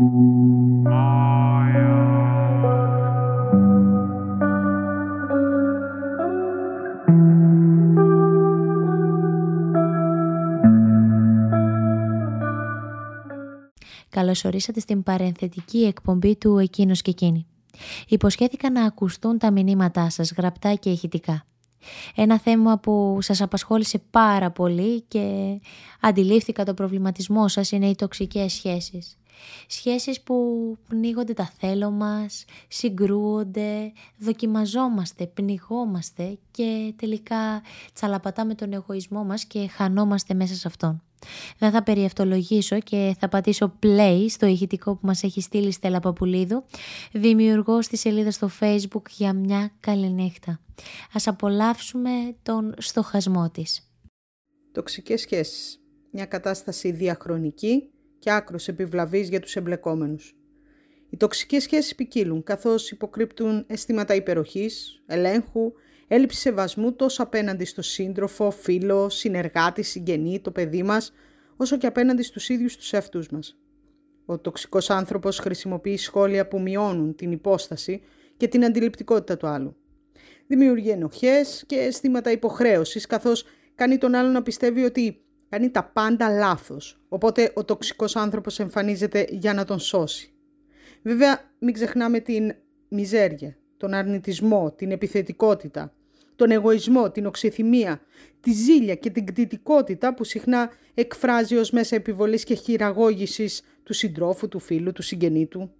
Καλώς ορίσατε στην παρενθετική εκπομπή του «Εκείνος και εκείνη». Υποσχέθηκα να ακουστούν τα μηνύματά σας γραπτά και ηχητικά. Ένα θέμα που σας απασχόλησε πάρα πολύ και αντιλήφθηκα το προβληματισμό σας είναι οι τοξικές σχέσεις. Σχέσεις που πνίγονται τα θέλω μας, συγκρούονται, δοκιμαζόμαστε, πνιγόμαστε και τελικά τσαλαπατάμε τον εγωισμό μας και χανόμαστε μέσα σε αυτόν. Δεν θα περιευτολογήσω και θα πατήσω play στο ηχητικό που μας έχει στείλει Στέλλα Παπουλίδου, δημιουργός στη σελίδα στο facebook για μια καλή νύχτα. Ας απολαύσουμε τον στοχασμό της. Τοξικές σχέσεις. Μια κατάσταση διαχρονική και άκρος επιβλαβής για τους εμπλεκόμενους. Οι τοξικές σχέσεις ποικίλουν καθώς υποκρύπτουν αισθήματα υπεροχής, ελέγχου, έλλειψη σεβασμού τόσο απέναντι στο σύντροφο, φίλο, συνεργάτη, συγγενή, το παιδί μας, όσο και απέναντι στους ίδιους τους εαυτούς μας. Ο τοξικός άνθρωπος χρησιμοποιεί σχόλια που μειώνουν την υπόσταση και την αντιληπτικότητα του άλλου. Δημιουργεί ενοχές και αισθήματα υποχρέωσης, καθώς κάνει τον άλλο να πιστεύει ότι κάνει τα πάντα λάθος, οπότε ο τοξικός άνθρωπος εμφανίζεται για να τον σώσει. Βέβαια, μην ξεχνάμε την μιζέρια, τον αρνητισμό, την επιθετικότητα, τον εγωισμό, την οξυθυμία, τη ζήλια και την κτητικότητα που συχνά εκφράζει ως μέσα επιβολής και χειραγώγησης του συντρόφου, του φίλου, του συγγενή του.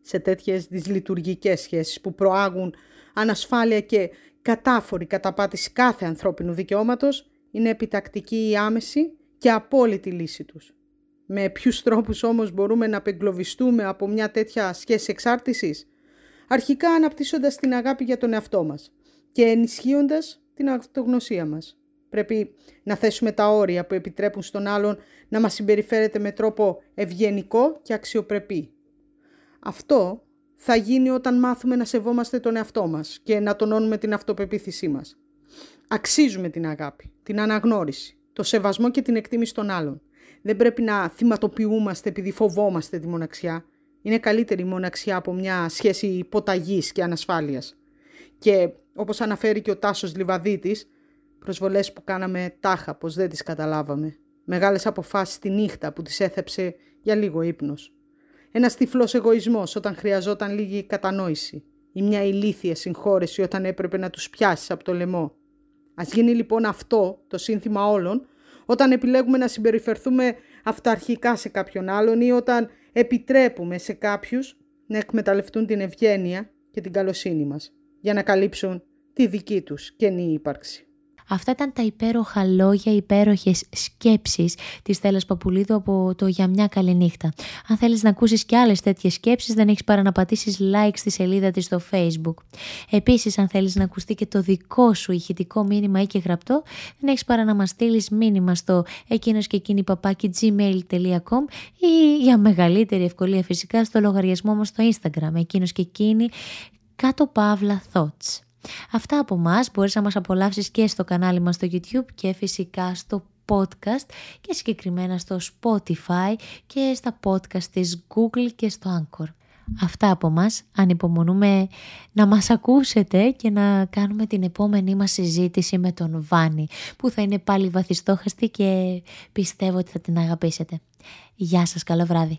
Σε τέτοιες δυσλειτουργικές σχέσεις που προάγουν ανασφάλεια και κατάφορη καταπάτηση κάθε ανθρώπινου δικαιώματος, είναι επιτακτική η άμεση και απόλυτη λύση τους. Με ποιους τρόπους όμως μπορούμε να απεγκλωβιστούμε από μια τέτοια σχέση εξάρτησης; Αρχικά αναπτύσσοντας την αγάπη για τον εαυτό μας και ενισχύοντας την αυτογνωσία μας. Πρέπει να θέσουμε τα όρια που επιτρέπουν στον άλλον να μας συμπεριφέρεται με τρόπο ευγενικό και αξιοπρεπή. Αυτό θα γίνει όταν μάθουμε να σεβόμαστε τον εαυτό μας και να τονώνουμε την αυτοπεποίθησή μας. Αξίζουμε την αγάπη, την αναγνώριση, το σεβασμό και την εκτίμηση των άλλων. Δεν πρέπει να θυματοποιούμαστε επειδή φοβόμαστε τη μοναξιά. Είναι καλύτερη η μοναξιά από μια σχέση υποταγής και ανασφάλειας. Και όπως αναφέρει και ο Τάσος Λιβαδίτης, προσβολές που κάναμε τάχα πως δεν τις καταλάβαμε. Μεγάλες αποφάσεις τη νύχτα που τις έθεψε για λίγο ύπνος. Ένας τυφλός εγωισμός όταν χρειαζόταν λίγη κατανόηση ή μια ηλίθια συγχώρεση όταν έπρεπε να τους πιάσεις από το λαιμό. Ας γίνει λοιπόν αυτό το σύνθημα όλων όταν επιλέγουμε να συμπεριφερθούμε αυταρχικά σε κάποιον άλλον ή όταν επιτρέπουμε σε κάποιους να εκμεταλλευτούν την ευγένεια και την καλοσύνη μας για να καλύψουν τη δική τους καινή ύπαρξη. Αυτά ήταν τα υπέροχα λόγια, υπέροχες σκέψεις της Στέλλας Παπουλίδου από το «Για μια καλή νύχτα». Αν θέλεις να ακούσεις και άλλες τέτοιες σκέψεις δεν έχεις παρά να πατήσεις like στη σελίδα της στο facebook. Επίσης αν θέλεις να ακουστεί και το δικό σου ηχητικό μήνυμα ή και γραπτό δεν έχεις παρά να μας στείλεις μήνυμα στο εκείνος και εκείνη παπάκι gmail.com ή για μεγαλύτερη ευκολία φυσικά στο λογαριασμό μας στο instagram εκείνος και εκείνη κάτω παύλα thoughts. Αυτά από μας μπορείς να μας απολαύσεις και στο κανάλι μας στο YouTube και φυσικά στο podcast και συγκεκριμένα στο Spotify και στα podcast της Google και στο Anchor. Αυτά από μας, ανυπομονούμε να μας ακούσετε και να κάνουμε την επόμενή μας συζήτηση με τον Βάνη που θα είναι πάλι βαθιστόχαστη και πιστεύω ότι θα την αγαπήσετε. Γεια σας, καλό βράδυ.